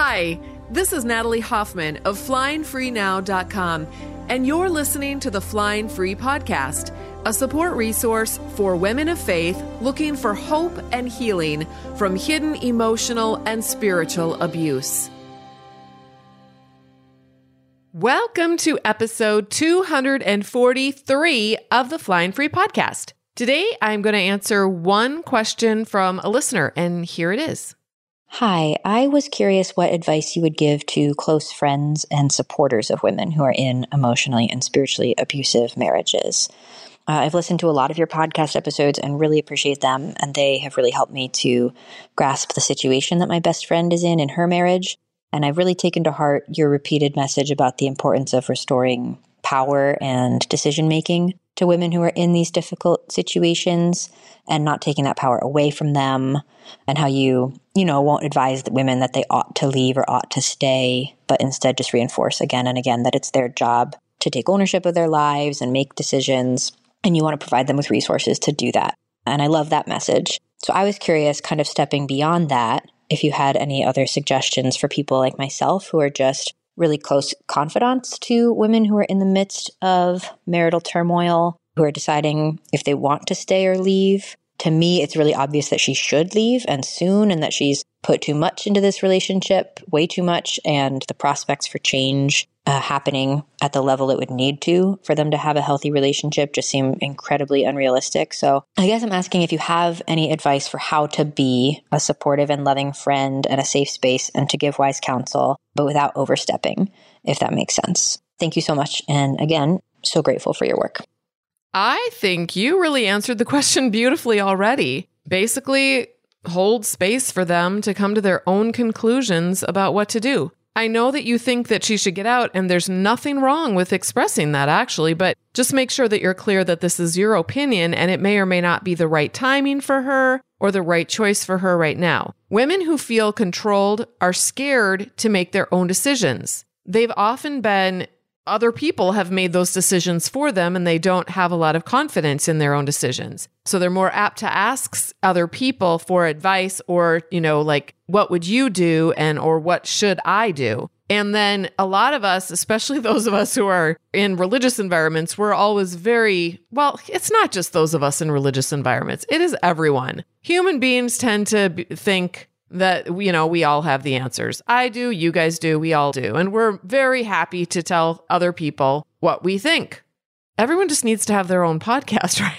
Hi, this is Natalie Hoffman of FlyingFreeNow.com, and you're listening to the Flying Free Podcast, a support resource for women of faith looking for hope and healing from hidden emotional and spiritual abuse. Welcome to episode 243 of the Flying Free Podcast. Today, I'm going to answer one question from a listener, and here it is. Hi, I was curious what advice you would give to close friends and supporters of women who are in emotionally and spiritually abusive marriages. Uh, I've listened to a lot of your podcast episodes and really appreciate them, and they have really helped me to grasp the situation that my best friend is in in her marriage. And I've really taken to heart your repeated message about the importance of restoring power and decision making to women who are in these difficult situations and not taking that power away from them and how you you know won't advise the women that they ought to leave or ought to stay but instead just reinforce again and again that it's their job to take ownership of their lives and make decisions and you want to provide them with resources to do that. And i love that message. So i was curious kind of stepping beyond that if you had any other suggestions for people like myself who are just really close confidants to women who are in the midst of marital turmoil, who are deciding if they want to stay or leave. To me, it's really obvious that she should leave and soon, and that she's put too much into this relationship, way too much, and the prospects for change uh, happening at the level it would need to for them to have a healthy relationship just seem incredibly unrealistic. So I guess I'm asking if you have any advice for how to be a supportive and loving friend and a safe space and to give wise counsel, but without overstepping, if that makes sense. Thank you so much. And again, so grateful for your work. I think you really answered the question beautifully already. Basically, hold space for them to come to their own conclusions about what to do. I know that you think that she should get out, and there's nothing wrong with expressing that actually, but just make sure that you're clear that this is your opinion and it may or may not be the right timing for her or the right choice for her right now. Women who feel controlled are scared to make their own decisions. They've often been other people have made those decisions for them and they don't have a lot of confidence in their own decisions. So they're more apt to ask other people for advice or, you know, like, what would you do? And, or what should I do? And then a lot of us, especially those of us who are in religious environments, we're always very, well, it's not just those of us in religious environments, it is everyone. Human beings tend to think, that you know we all have the answers. I do, you guys do, we all do. And we're very happy to tell other people what we think. Everyone just needs to have their own podcast, right?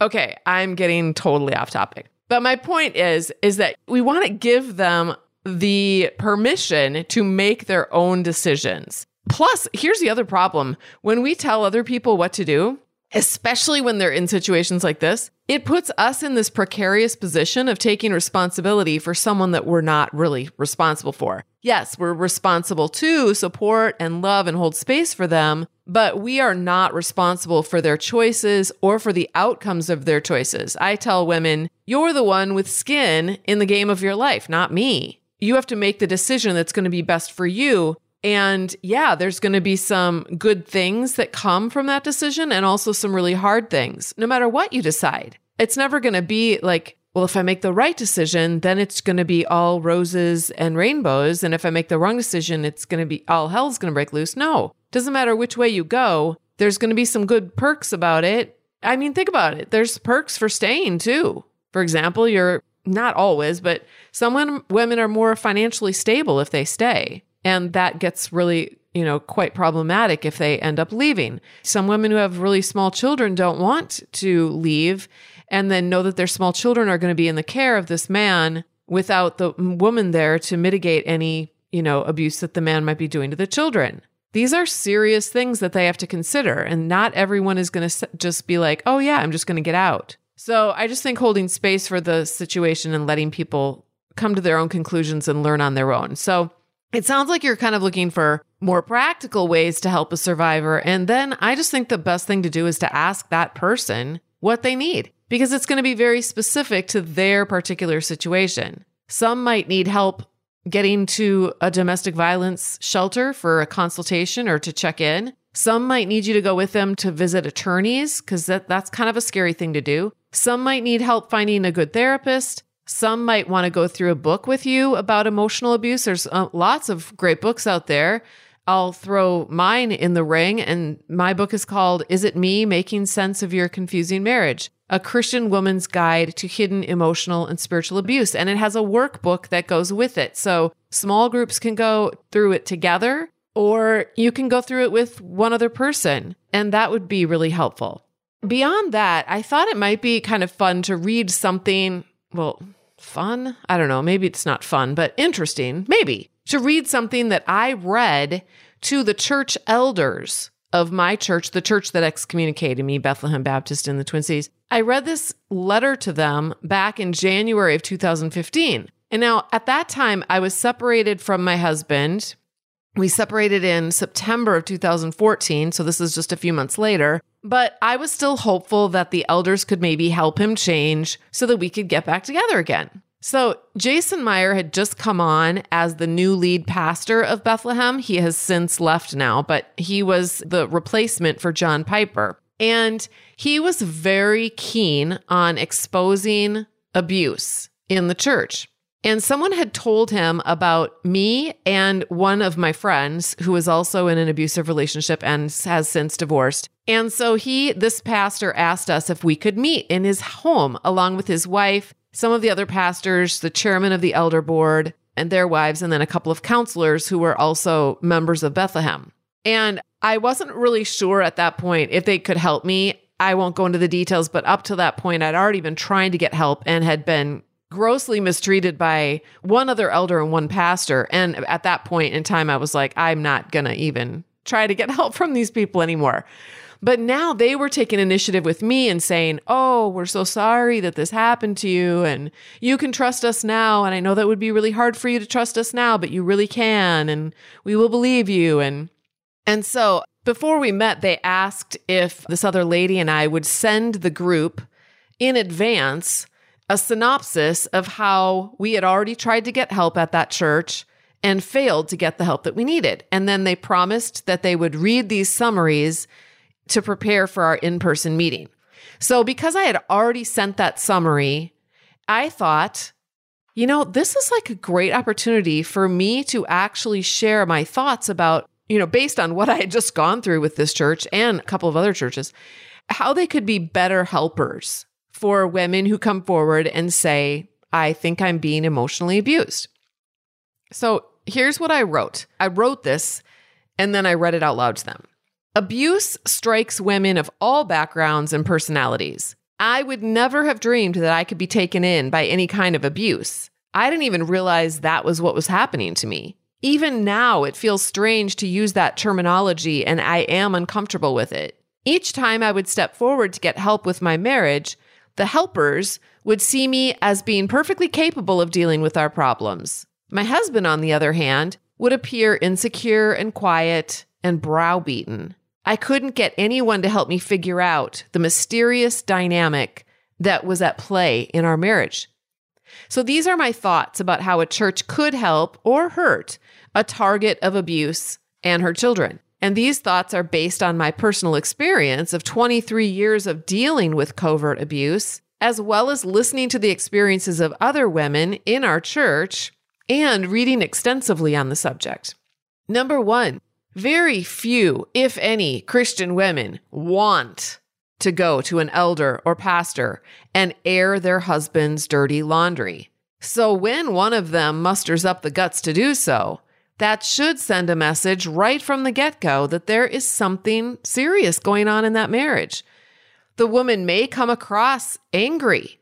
okay, I'm getting totally off topic. But my point is is that we want to give them the permission to make their own decisions. Plus, here's the other problem. When we tell other people what to do, especially when they're in situations like this, it puts us in this precarious position of taking responsibility for someone that we're not really responsible for. Yes, we're responsible to support and love and hold space for them, but we are not responsible for their choices or for the outcomes of their choices. I tell women, you're the one with skin in the game of your life, not me. You have to make the decision that's going to be best for you and yeah, there's going to be some good things that come from that decision and also some really hard things, no matter what you decide. It's never going to be like, well, if I make the right decision, then it's going to be all roses and rainbows. And if I make the wrong decision, it's going to be all hell's going to break loose. No, doesn't matter which way you go. There's going to be some good perks about it. I mean, think about it. There's perks for staying too. For example, you're not always, but some women are more financially stable if they stay. And that gets really, you know, quite problematic if they end up leaving. Some women who have really small children don't want to leave and then know that their small children are going to be in the care of this man without the woman there to mitigate any, you know, abuse that the man might be doing to the children. These are serious things that they have to consider. And not everyone is going to just be like, oh, yeah, I'm just going to get out. So I just think holding space for the situation and letting people come to their own conclusions and learn on their own. So it sounds like you're kind of looking for more practical ways to help a survivor. And then I just think the best thing to do is to ask that person what they need because it's going to be very specific to their particular situation. Some might need help getting to a domestic violence shelter for a consultation or to check in. Some might need you to go with them to visit attorneys because that, that's kind of a scary thing to do. Some might need help finding a good therapist. Some might want to go through a book with you about emotional abuse. There's uh, lots of great books out there. I'll throw mine in the ring, and my book is called Is It Me Making Sense of Your Confusing Marriage? A Christian Woman's Guide to Hidden Emotional and Spiritual Abuse. And it has a workbook that goes with it. So small groups can go through it together, or you can go through it with one other person, and that would be really helpful. Beyond that, I thought it might be kind of fun to read something, well, fun? I don't know. Maybe it's not fun, but interesting. Maybe to read something that I read to the church elders of my church, the church that excommunicated me, Bethlehem Baptist in the Twin Cities. I read this letter to them back in January of 2015. And now at that time, I was separated from my husband. We separated in September of 2014. So this is just a few months later. But I was still hopeful that the elders could maybe help him change so that we could get back together again. So, Jason Meyer had just come on as the new lead pastor of Bethlehem. He has since left now, but he was the replacement for John Piper. And he was very keen on exposing abuse in the church. And someone had told him about me and one of my friends who is also in an abusive relationship and has since divorced. And so he, this pastor, asked us if we could meet in his home along with his wife some of the other pastors, the chairman of the elder board, and their wives, and then a couple of counselors who were also members of Bethlehem. And I wasn't really sure at that point if they could help me. I won't go into the details, but up to that point, I'd already been trying to get help and had been grossly mistreated by one other elder and one pastor. And at that point in time, I was like, I'm not going to even try to get help from these people anymore. But now they were taking initiative with me and saying, Oh, we're so sorry that this happened to you. And you can trust us now. And I know that would be really hard for you to trust us now, but you really can. And we will believe you. And, and so before we met, they asked if this other lady and I would send the group in advance a synopsis of how we had already tried to get help at that church and failed to get the help that we needed. And then they promised that they would read these summaries to prepare for our in person meeting. So, because I had already sent that summary, I thought, you know, this is like a great opportunity for me to actually share my thoughts about, you know, based on what I had just gone through with this church and a couple of other churches, how they could be better helpers for women who come forward and say, I think I'm being emotionally abused. So, here's what I wrote I wrote this and then I read it out loud to them. Abuse strikes women of all backgrounds and personalities. I would never have dreamed that I could be taken in by any kind of abuse. I didn't even realize that was what was happening to me. Even now, it feels strange to use that terminology, and I am uncomfortable with it. Each time I would step forward to get help with my marriage, the helpers would see me as being perfectly capable of dealing with our problems. My husband, on the other hand, would appear insecure and quiet and browbeaten. I couldn't get anyone to help me figure out the mysterious dynamic that was at play in our marriage. So these are my thoughts about how a church could help or hurt a target of abuse and her children. And these thoughts are based on my personal experience of 23 years of dealing with covert abuse, as well as listening to the experiences of other women in our church and reading extensively on the subject. Number one, very few, if any, Christian women want to go to an elder or pastor and air their husband's dirty laundry. So when one of them musters up the guts to do so, that should send a message right from the get go that there is something serious going on in that marriage. The woman may come across angry.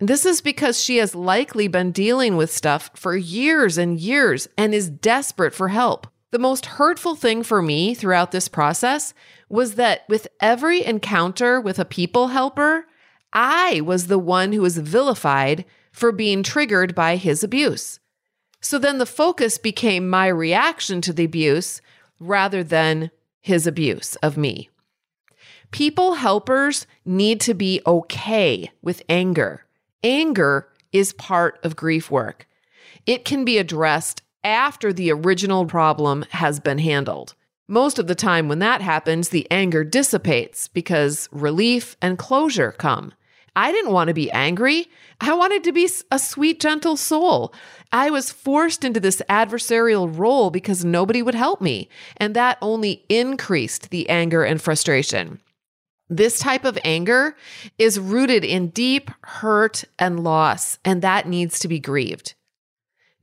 This is because she has likely been dealing with stuff for years and years and is desperate for help. The most hurtful thing for me throughout this process was that with every encounter with a people helper, I was the one who was vilified for being triggered by his abuse. So then the focus became my reaction to the abuse rather than his abuse of me. People helpers need to be okay with anger. Anger is part of grief work. It can be addressed after the original problem has been handled. Most of the time, when that happens, the anger dissipates because relief and closure come. I didn't want to be angry. I wanted to be a sweet, gentle soul. I was forced into this adversarial role because nobody would help me. And that only increased the anger and frustration. This type of anger is rooted in deep hurt and loss, and that needs to be grieved.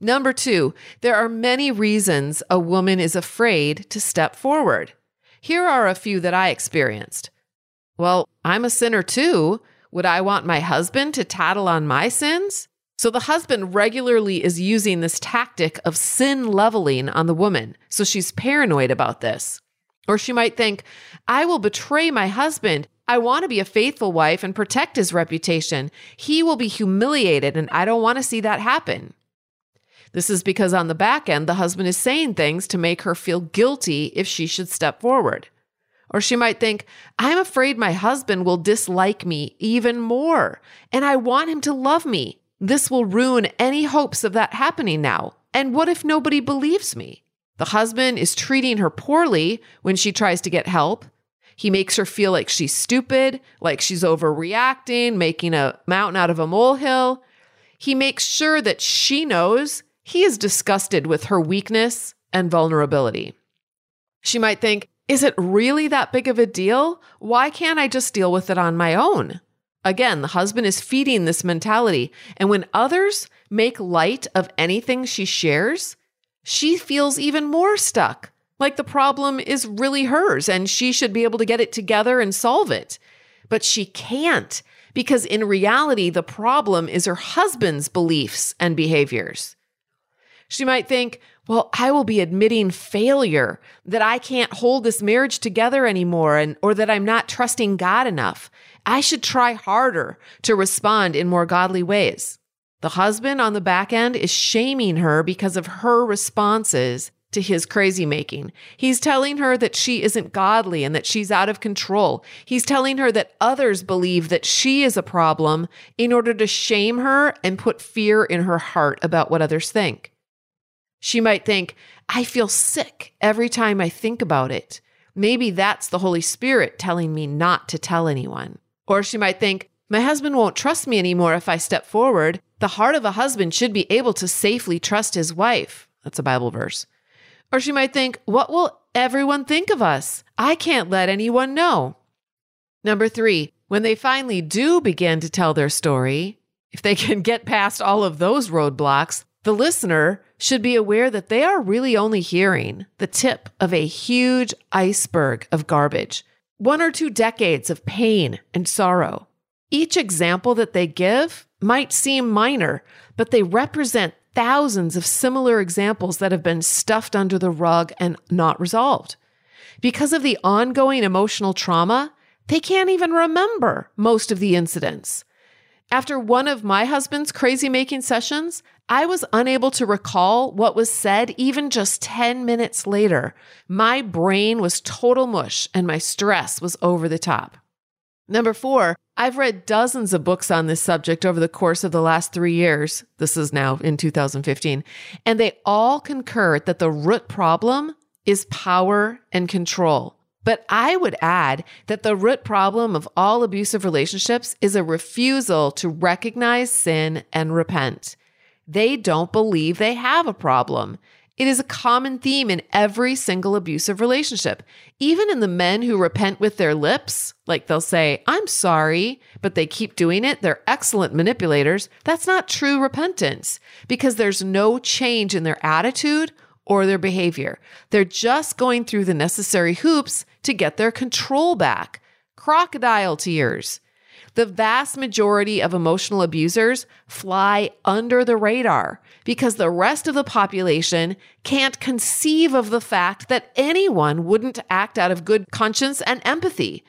Number two, there are many reasons a woman is afraid to step forward. Here are a few that I experienced. Well, I'm a sinner too. Would I want my husband to tattle on my sins? So the husband regularly is using this tactic of sin leveling on the woman. So she's paranoid about this. Or she might think, I will betray my husband. I want to be a faithful wife and protect his reputation. He will be humiliated, and I don't want to see that happen. This is because on the back end, the husband is saying things to make her feel guilty if she should step forward. Or she might think, I'm afraid my husband will dislike me even more, and I want him to love me. This will ruin any hopes of that happening now. And what if nobody believes me? The husband is treating her poorly when she tries to get help. He makes her feel like she's stupid, like she's overreacting, making a mountain out of a molehill. He makes sure that she knows he is disgusted with her weakness and vulnerability. She might think, is it really that big of a deal? Why can't I just deal with it on my own? Again, the husband is feeding this mentality. And when others make light of anything she shares, she feels even more stuck, like the problem is really hers and she should be able to get it together and solve it. But she can't because in reality, the problem is her husband's beliefs and behaviors. She might think, well, I will be admitting failure, that I can't hold this marriage together anymore, and, or that I'm not trusting God enough. I should try harder to respond in more godly ways. The husband on the back end is shaming her because of her responses to his crazy making. He's telling her that she isn't godly and that she's out of control. He's telling her that others believe that she is a problem in order to shame her and put fear in her heart about what others think. She might think, I feel sick every time I think about it. Maybe that's the Holy Spirit telling me not to tell anyone. Or she might think, my husband won't trust me anymore if I step forward. The heart of a husband should be able to safely trust his wife. That's a Bible verse. Or she might think, what will everyone think of us? I can't let anyone know. Number three, when they finally do begin to tell their story, if they can get past all of those roadblocks, the listener should be aware that they are really only hearing the tip of a huge iceberg of garbage, one or two decades of pain and sorrow. Each example that they give might seem minor, but they represent thousands of similar examples that have been stuffed under the rug and not resolved. Because of the ongoing emotional trauma, they can't even remember most of the incidents. After one of my husband's crazy making sessions, I was unable to recall what was said even just 10 minutes later. My brain was total mush and my stress was over the top. Number four, I've read dozens of books on this subject over the course of the last three years. This is now in 2015. And they all concur that the root problem is power and control. But I would add that the root problem of all abusive relationships is a refusal to recognize sin and repent. They don't believe they have a problem. It is a common theme in every single abusive relationship. Even in the men who repent with their lips, like they'll say, I'm sorry, but they keep doing it. They're excellent manipulators. That's not true repentance because there's no change in their attitude or their behavior. They're just going through the necessary hoops to get their control back. Crocodile tears. The vast majority of emotional abusers fly under the radar because the rest of the population can't conceive of the fact that anyone wouldn't act out of good conscience and empathy.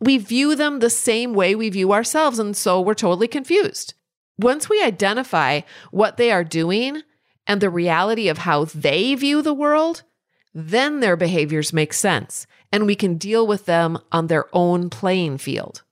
We view them the same way we view ourselves, and so we're totally confused. Once we identify what they are doing and the reality of how they view the world, then their behaviors make sense and we can deal with them on their own playing field.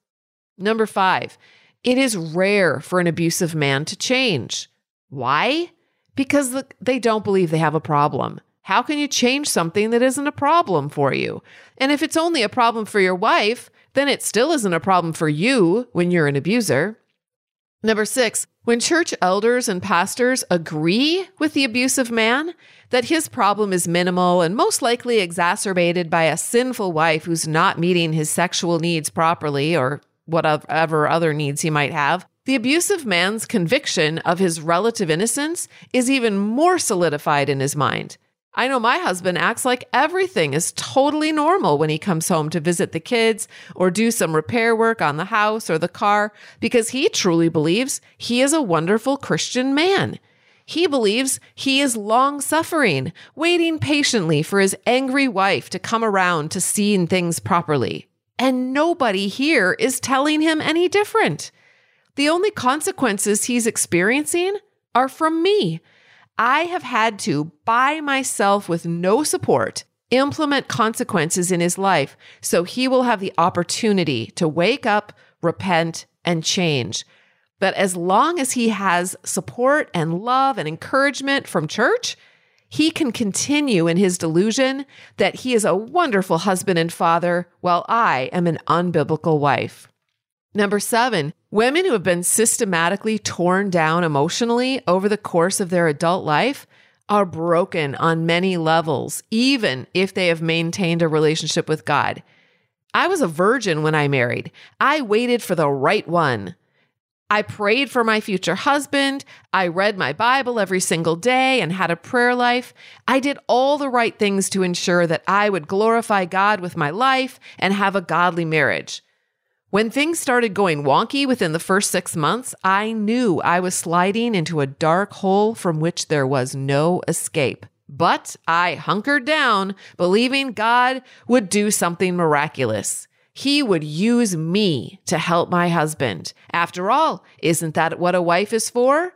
Number five, it is rare for an abusive man to change. Why? Because they don't believe they have a problem. How can you change something that isn't a problem for you? And if it's only a problem for your wife, then it still isn't a problem for you when you're an abuser. Number six, when church elders and pastors agree with the abusive man that his problem is minimal and most likely exacerbated by a sinful wife who's not meeting his sexual needs properly or whatever other needs he might have, the abusive man's conviction of his relative innocence is even more solidified in his mind. I know my husband acts like everything is totally normal when he comes home to visit the kids or do some repair work on the house or the car because he truly believes he is a wonderful Christian man. He believes he is long suffering, waiting patiently for his angry wife to come around to seeing things properly. And nobody here is telling him any different. The only consequences he's experiencing are from me. I have had to, by myself with no support, implement consequences in his life so he will have the opportunity to wake up, repent, and change. But as long as he has support and love and encouragement from church, he can continue in his delusion that he is a wonderful husband and father while I am an unbiblical wife. Number seven, women who have been systematically torn down emotionally over the course of their adult life are broken on many levels, even if they have maintained a relationship with God. I was a virgin when I married. I waited for the right one. I prayed for my future husband. I read my Bible every single day and had a prayer life. I did all the right things to ensure that I would glorify God with my life and have a godly marriage. When things started going wonky within the first six months, I knew I was sliding into a dark hole from which there was no escape. But I hunkered down, believing God would do something miraculous. He would use me to help my husband. After all, isn't that what a wife is for?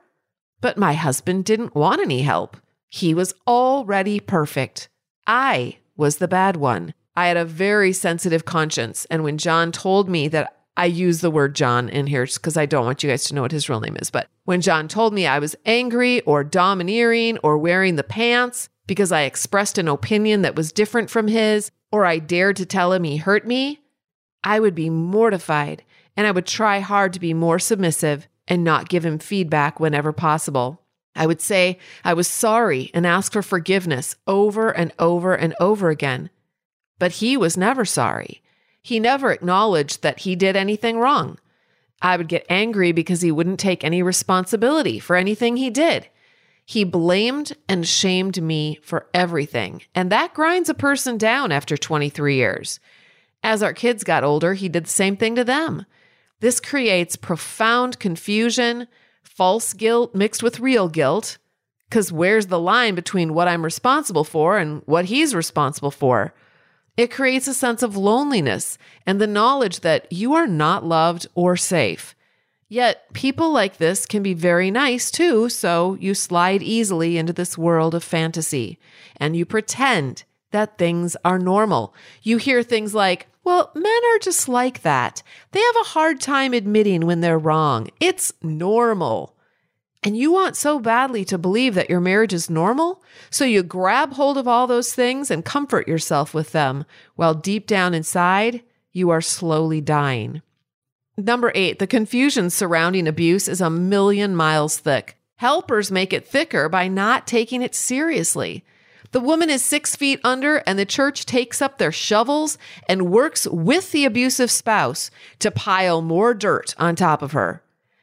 But my husband didn't want any help. He was already perfect. I was the bad one. I had a very sensitive conscience. And when John told me that I use the word John in here because I don't want you guys to know what his real name is. But when John told me I was angry or domineering or wearing the pants because I expressed an opinion that was different from his, or I dared to tell him he hurt me, I would be mortified and I would try hard to be more submissive and not give him feedback whenever possible. I would say I was sorry and ask for forgiveness over and over and over again. But he was never sorry. He never acknowledged that he did anything wrong. I would get angry because he wouldn't take any responsibility for anything he did. He blamed and shamed me for everything, and that grinds a person down after 23 years. As our kids got older, he did the same thing to them. This creates profound confusion, false guilt mixed with real guilt, because where's the line between what I'm responsible for and what he's responsible for? It creates a sense of loneliness and the knowledge that you are not loved or safe. Yet, people like this can be very nice too, so you slide easily into this world of fantasy and you pretend that things are normal. You hear things like, well, men are just like that. They have a hard time admitting when they're wrong. It's normal. And you want so badly to believe that your marriage is normal, so you grab hold of all those things and comfort yourself with them, while deep down inside, you are slowly dying. Number eight, the confusion surrounding abuse is a million miles thick. Helpers make it thicker by not taking it seriously. The woman is six feet under, and the church takes up their shovels and works with the abusive spouse to pile more dirt on top of her.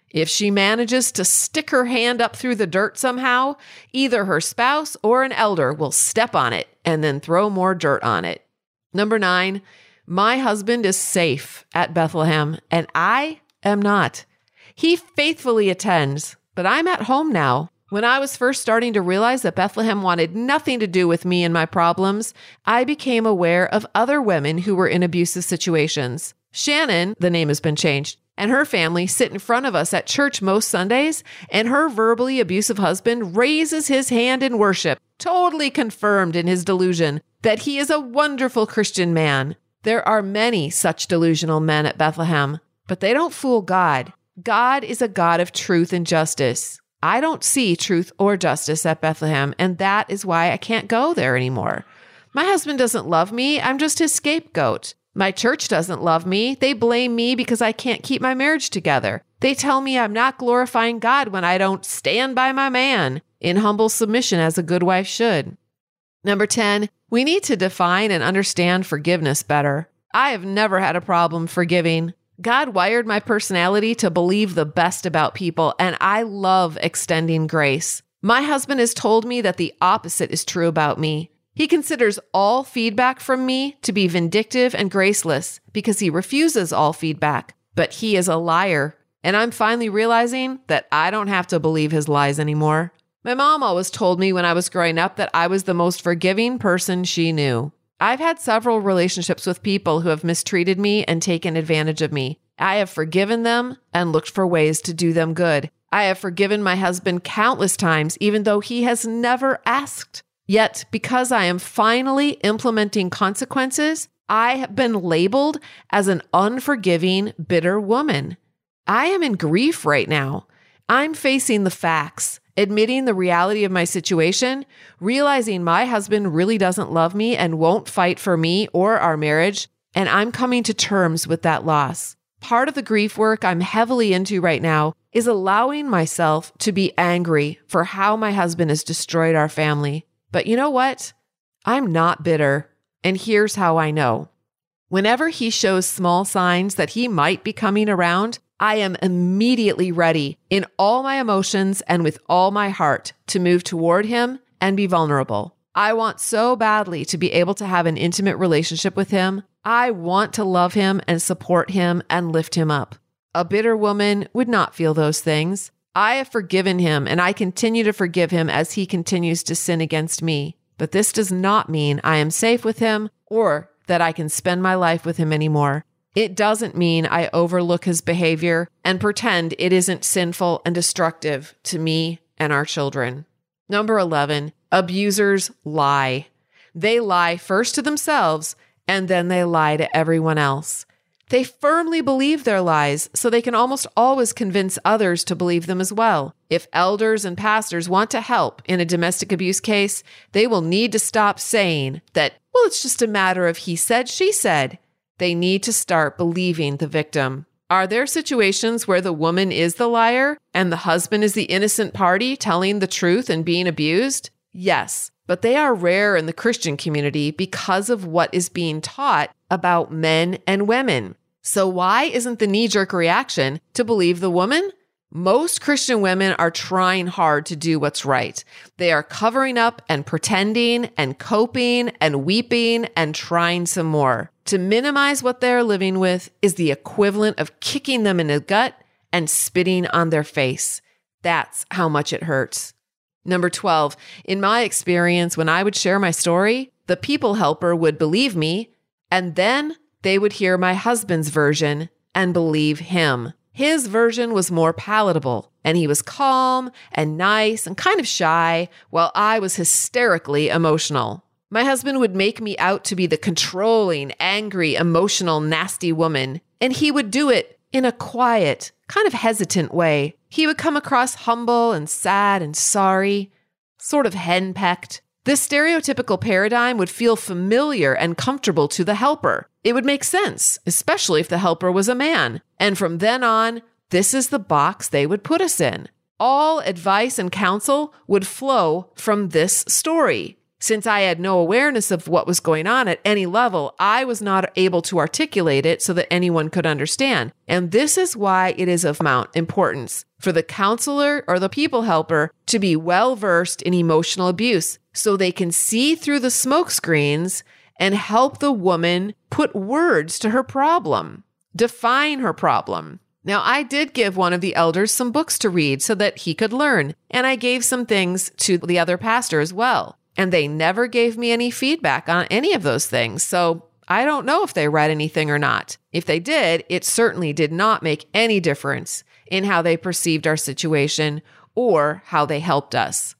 If she manages to stick her hand up through the dirt somehow, either her spouse or an elder will step on it and then throw more dirt on it. Number nine, my husband is safe at Bethlehem and I am not. He faithfully attends, but I'm at home now. When I was first starting to realize that Bethlehem wanted nothing to do with me and my problems, I became aware of other women who were in abusive situations. Shannon, the name has been changed, and her family sit in front of us at church most Sundays, and her verbally abusive husband raises his hand in worship, totally confirmed in his delusion that he is a wonderful Christian man. There are many such delusional men at Bethlehem, but they don't fool God. God is a God of truth and justice. I don't see truth or justice at Bethlehem, and that is why I can't go there anymore. My husband doesn't love me. I'm just his scapegoat. My church doesn't love me. They blame me because I can't keep my marriage together. They tell me I'm not glorifying God when I don't stand by my man in humble submission as a good wife should. Number 10, we need to define and understand forgiveness better. I have never had a problem forgiving. God wired my personality to believe the best about people, and I love extending grace. My husband has told me that the opposite is true about me. He considers all feedback from me to be vindictive and graceless because he refuses all feedback. But he is a liar, and I'm finally realizing that I don't have to believe his lies anymore. My mom always told me when I was growing up that I was the most forgiving person she knew. I've had several relationships with people who have mistreated me and taken advantage of me. I have forgiven them and looked for ways to do them good. I have forgiven my husband countless times, even though he has never asked. Yet, because I am finally implementing consequences, I have been labeled as an unforgiving, bitter woman. I am in grief right now. I'm facing the facts admitting the reality of my situation, realizing my husband really doesn't love me and won't fight for me or our marriage, and I'm coming to terms with that loss. Part of the grief work I'm heavily into right now is allowing myself to be angry for how my husband has destroyed our family. But you know what? I'm not bitter. And here's how I know. Whenever he shows small signs that he might be coming around, I am immediately ready in all my emotions and with all my heart to move toward him and be vulnerable. I want so badly to be able to have an intimate relationship with him. I want to love him and support him and lift him up. A bitter woman would not feel those things. I have forgiven him and I continue to forgive him as he continues to sin against me. But this does not mean I am safe with him or that I can spend my life with him anymore. It doesn't mean I overlook his behavior and pretend it isn't sinful and destructive to me and our children. Number 11, abusers lie. They lie first to themselves and then they lie to everyone else. They firmly believe their lies, so they can almost always convince others to believe them as well. If elders and pastors want to help in a domestic abuse case, they will need to stop saying that, well, it's just a matter of he said, she said. They need to start believing the victim. Are there situations where the woman is the liar and the husband is the innocent party telling the truth and being abused? Yes, but they are rare in the Christian community because of what is being taught about men and women. So, why isn't the knee jerk reaction to believe the woman? Most Christian women are trying hard to do what's right. They are covering up and pretending and coping and weeping and trying some more. To minimize what they're living with is the equivalent of kicking them in the gut and spitting on their face. That's how much it hurts. Number 12, in my experience, when I would share my story, the people helper would believe me, and then they would hear my husband's version and believe him. His version was more palatable, and he was calm and nice and kind of shy, while I was hysterically emotional. My husband would make me out to be the controlling, angry, emotional, nasty woman, and he would do it in a quiet, kind of hesitant way. He would come across humble and sad and sorry, sort of henpecked. This stereotypical paradigm would feel familiar and comfortable to the helper. It would make sense, especially if the helper was a man. And from then on, this is the box they would put us in. All advice and counsel would flow from this story. Since I had no awareness of what was going on at any level, I was not able to articulate it so that anyone could understand. And this is why it is of mount importance for the counselor or the people helper to be well versed in emotional abuse so they can see through the smoke screens and help the woman put words to her problem, define her problem. Now, I did give one of the elders some books to read so that he could learn, and I gave some things to the other pastor as well. And they never gave me any feedback on any of those things. So I don't know if they read anything or not. If they did, it certainly did not make any difference in how they perceived our situation or how they helped us.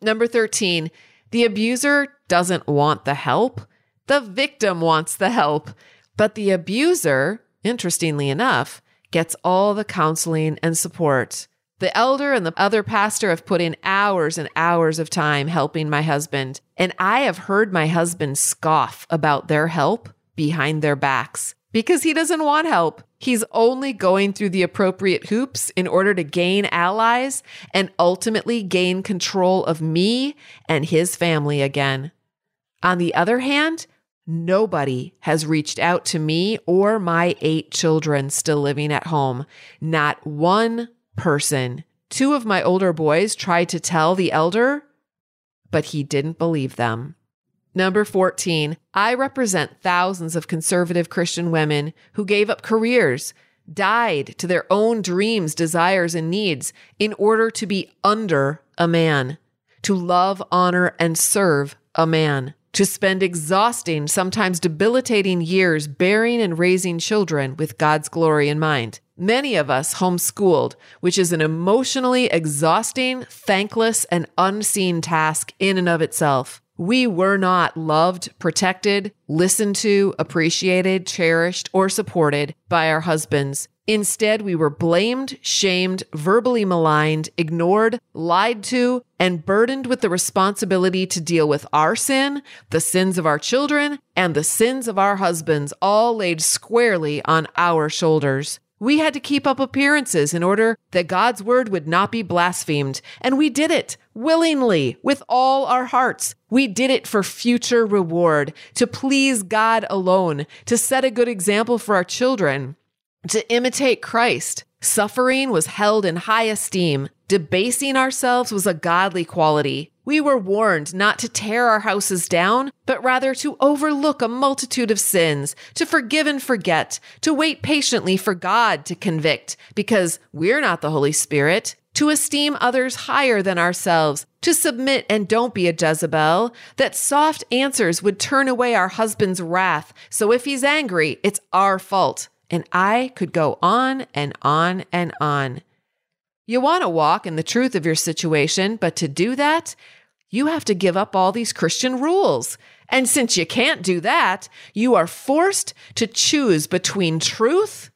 Number 13, the abuser doesn't want the help. The victim wants the help. But the abuser, interestingly enough, gets all the counseling and support. The elder and the other pastor have put in hours and hours of time helping my husband. And I have heard my husband scoff about their help behind their backs because he doesn't want help. He's only going through the appropriate hoops in order to gain allies and ultimately gain control of me and his family again. On the other hand, nobody has reached out to me or my eight children still living at home. Not one person. Two of my older boys tried to tell the elder, but he didn't believe them. Number 14, I represent thousands of conservative Christian women who gave up careers, died to their own dreams, desires, and needs in order to be under a man, to love, honor, and serve a man, to spend exhausting, sometimes debilitating years bearing and raising children with God's glory in mind. Many of us homeschooled, which is an emotionally exhausting, thankless, and unseen task in and of itself. We were not loved, protected, listened to, appreciated, cherished, or supported by our husbands. Instead, we were blamed, shamed, verbally maligned, ignored, lied to, and burdened with the responsibility to deal with our sin, the sins of our children, and the sins of our husbands, all laid squarely on our shoulders. We had to keep up appearances in order that God's word would not be blasphemed. And we did it willingly with all our hearts. We did it for future reward, to please God alone, to set a good example for our children, to imitate Christ. Suffering was held in high esteem. Debasing ourselves was a godly quality. We were warned not to tear our houses down, but rather to overlook a multitude of sins, to forgive and forget, to wait patiently for God to convict, because we're not the Holy Spirit, to esteem others higher than ourselves, to submit and don't be a Jezebel, that soft answers would turn away our husband's wrath. So if he's angry, it's our fault. And I could go on and on and on. You want to walk in the truth of your situation, but to do that, you have to give up all these Christian rules. And since you can't do that, you are forced to choose between truth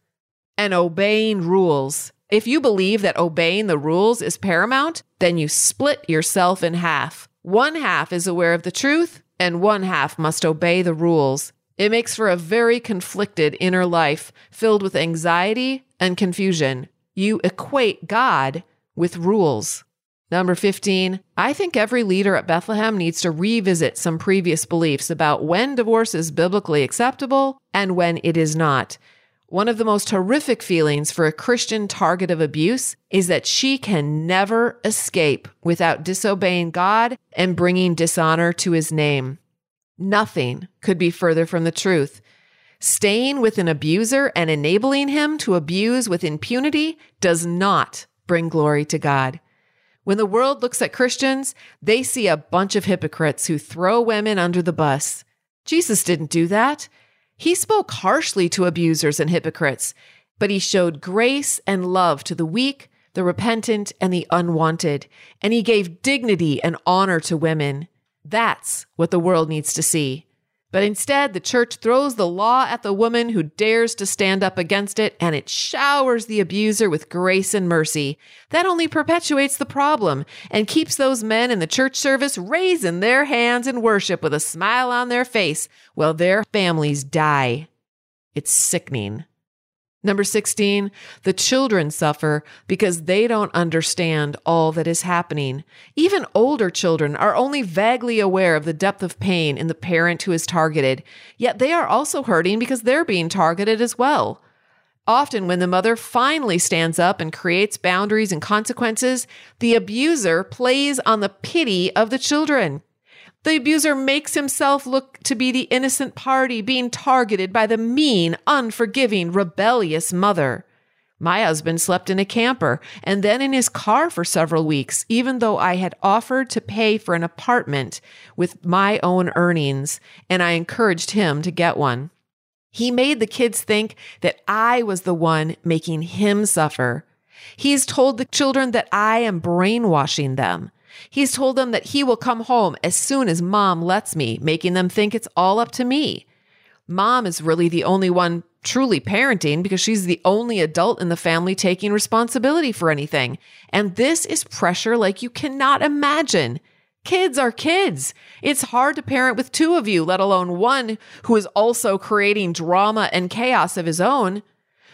and obeying rules. If you believe that obeying the rules is paramount, then you split yourself in half. One half is aware of the truth, and one half must obey the rules. It makes for a very conflicted inner life filled with anxiety and confusion. You equate God with rules. Number 15, I think every leader at Bethlehem needs to revisit some previous beliefs about when divorce is biblically acceptable and when it is not. One of the most horrific feelings for a Christian target of abuse is that she can never escape without disobeying God and bringing dishonor to his name. Nothing could be further from the truth. Staying with an abuser and enabling him to abuse with impunity does not bring glory to God. When the world looks at Christians, they see a bunch of hypocrites who throw women under the bus. Jesus didn't do that. He spoke harshly to abusers and hypocrites, but he showed grace and love to the weak, the repentant, and the unwanted, and he gave dignity and honor to women. That's what the world needs to see. But instead, the church throws the law at the woman who dares to stand up against it, and it showers the abuser with grace and mercy. That only perpetuates the problem and keeps those men in the church service raising their hands in worship with a smile on their face while their families die. It's sickening. Number 16, the children suffer because they don't understand all that is happening. Even older children are only vaguely aware of the depth of pain in the parent who is targeted, yet they are also hurting because they're being targeted as well. Often, when the mother finally stands up and creates boundaries and consequences, the abuser plays on the pity of the children. The abuser makes himself look to be the innocent party being targeted by the mean, unforgiving, rebellious mother. My husband slept in a camper and then in his car for several weeks, even though I had offered to pay for an apartment with my own earnings, and I encouraged him to get one. He made the kids think that I was the one making him suffer. He's told the children that I am brainwashing them. He's told them that he will come home as soon as mom lets me, making them think it's all up to me. Mom is really the only one truly parenting because she's the only adult in the family taking responsibility for anything. And this is pressure like you cannot imagine. Kids are kids. It's hard to parent with two of you, let alone one who is also creating drama and chaos of his own.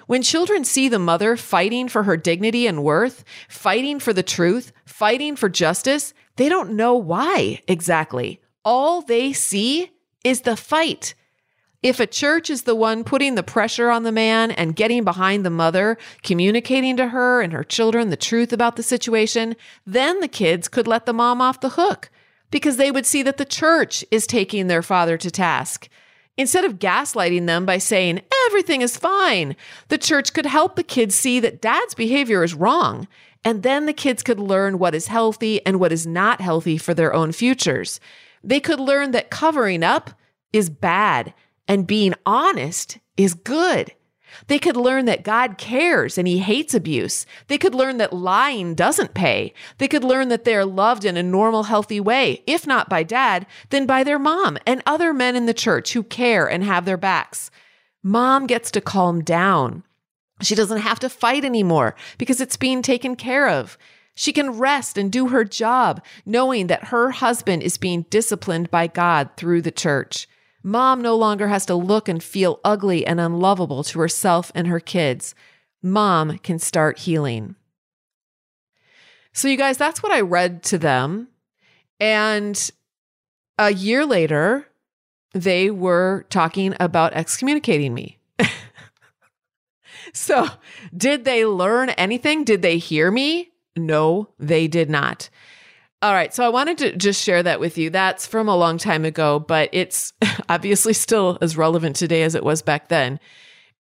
When children see the mother fighting for her dignity and worth, fighting for the truth, fighting for justice, they don't know why exactly. All they see is the fight. If a church is the one putting the pressure on the man and getting behind the mother, communicating to her and her children the truth about the situation, then the kids could let the mom off the hook because they would see that the church is taking their father to task. Instead of gaslighting them by saying, everything is fine, the church could help the kids see that dad's behavior is wrong. And then the kids could learn what is healthy and what is not healthy for their own futures. They could learn that covering up is bad and being honest is good. They could learn that God cares and he hates abuse. They could learn that lying doesn't pay. They could learn that they're loved in a normal, healthy way, if not by dad, then by their mom and other men in the church who care and have their backs. Mom gets to calm down. She doesn't have to fight anymore because it's being taken care of. She can rest and do her job, knowing that her husband is being disciplined by God through the church. Mom no longer has to look and feel ugly and unlovable to herself and her kids. Mom can start healing. So, you guys, that's what I read to them. And a year later, they were talking about excommunicating me. so, did they learn anything? Did they hear me? No, they did not. All right. So I wanted to just share that with you. That's from a long time ago, but it's obviously still as relevant today as it was back then.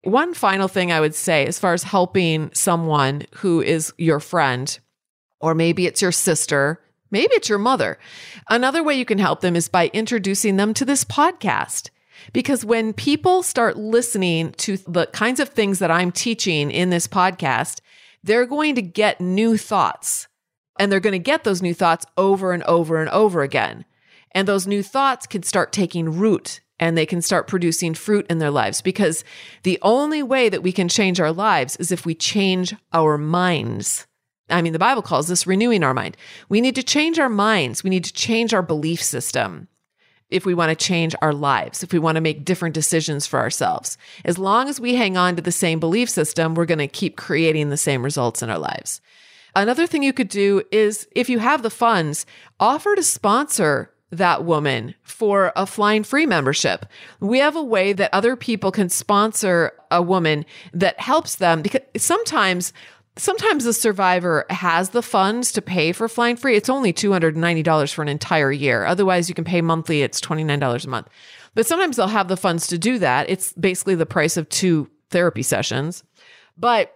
One final thing I would say as far as helping someone who is your friend, or maybe it's your sister, maybe it's your mother. Another way you can help them is by introducing them to this podcast. Because when people start listening to the kinds of things that I'm teaching in this podcast, they're going to get new thoughts and they're going to get those new thoughts over and over and over again. And those new thoughts can start taking root and they can start producing fruit in their lives because the only way that we can change our lives is if we change our minds. I mean, the Bible calls this renewing our mind. We need to change our minds. We need to change our belief system if we want to change our lives, if we want to make different decisions for ourselves. As long as we hang on to the same belief system, we're going to keep creating the same results in our lives. Another thing you could do is if you have the funds, offer to sponsor that woman for a flying free membership. We have a way that other people can sponsor a woman that helps them because sometimes sometimes the survivor has the funds to pay for flying free. It's only $290 for an entire year. Otherwise, you can pay monthly, it's $29 a month. But sometimes they'll have the funds to do that. It's basically the price of two therapy sessions. But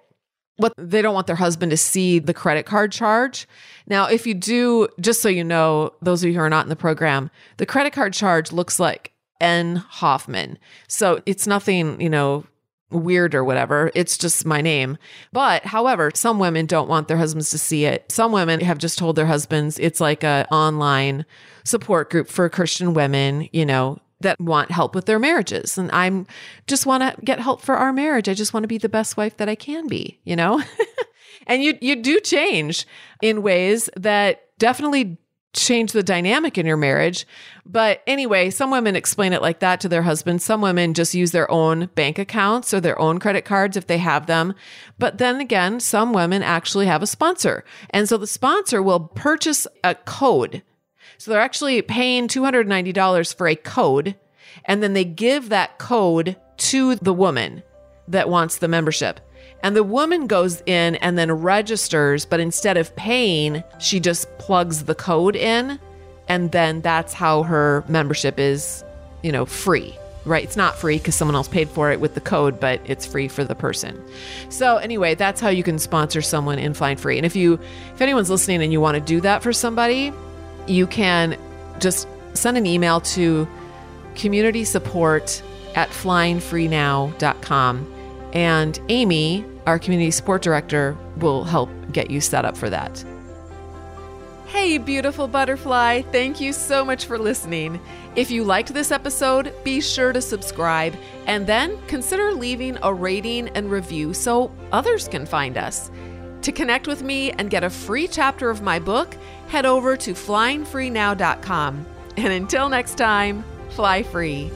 what they don't want their husband to see the credit card charge. Now, if you do, just so you know, those of you who are not in the program, the credit card charge looks like N Hoffman. So it's nothing, you know, weird or whatever. It's just my name. But however, some women don't want their husbands to see it. Some women have just told their husbands it's like a online support group for Christian women, you know, that want help with their marriages. And I'm just want to get help for our marriage. I just want to be the best wife that I can be, you know? and you you do change in ways that definitely change the dynamic in your marriage. But anyway, some women explain it like that to their husbands. Some women just use their own bank accounts or their own credit cards if they have them. But then again, some women actually have a sponsor. And so the sponsor will purchase a code so they're actually paying $290 for a code, and then they give that code to the woman that wants the membership. And the woman goes in and then registers, but instead of paying, she just plugs the code in. And then that's how her membership is, you know, free, right? It's not free because someone else paid for it with the code, but it's free for the person. So anyway, that's how you can sponsor someone in Flying Free. And if you, if anyone's listening and you want to do that for somebody, you can just send an email to community support at flyingfreenow.com. And Amy, our community support director, will help get you set up for that. Hey, beautiful butterfly. Thank you so much for listening. If you liked this episode, be sure to subscribe and then consider leaving a rating and review so others can find us. To connect with me and get a free chapter of my book, head over to flyingfreenow.com. And until next time, fly free.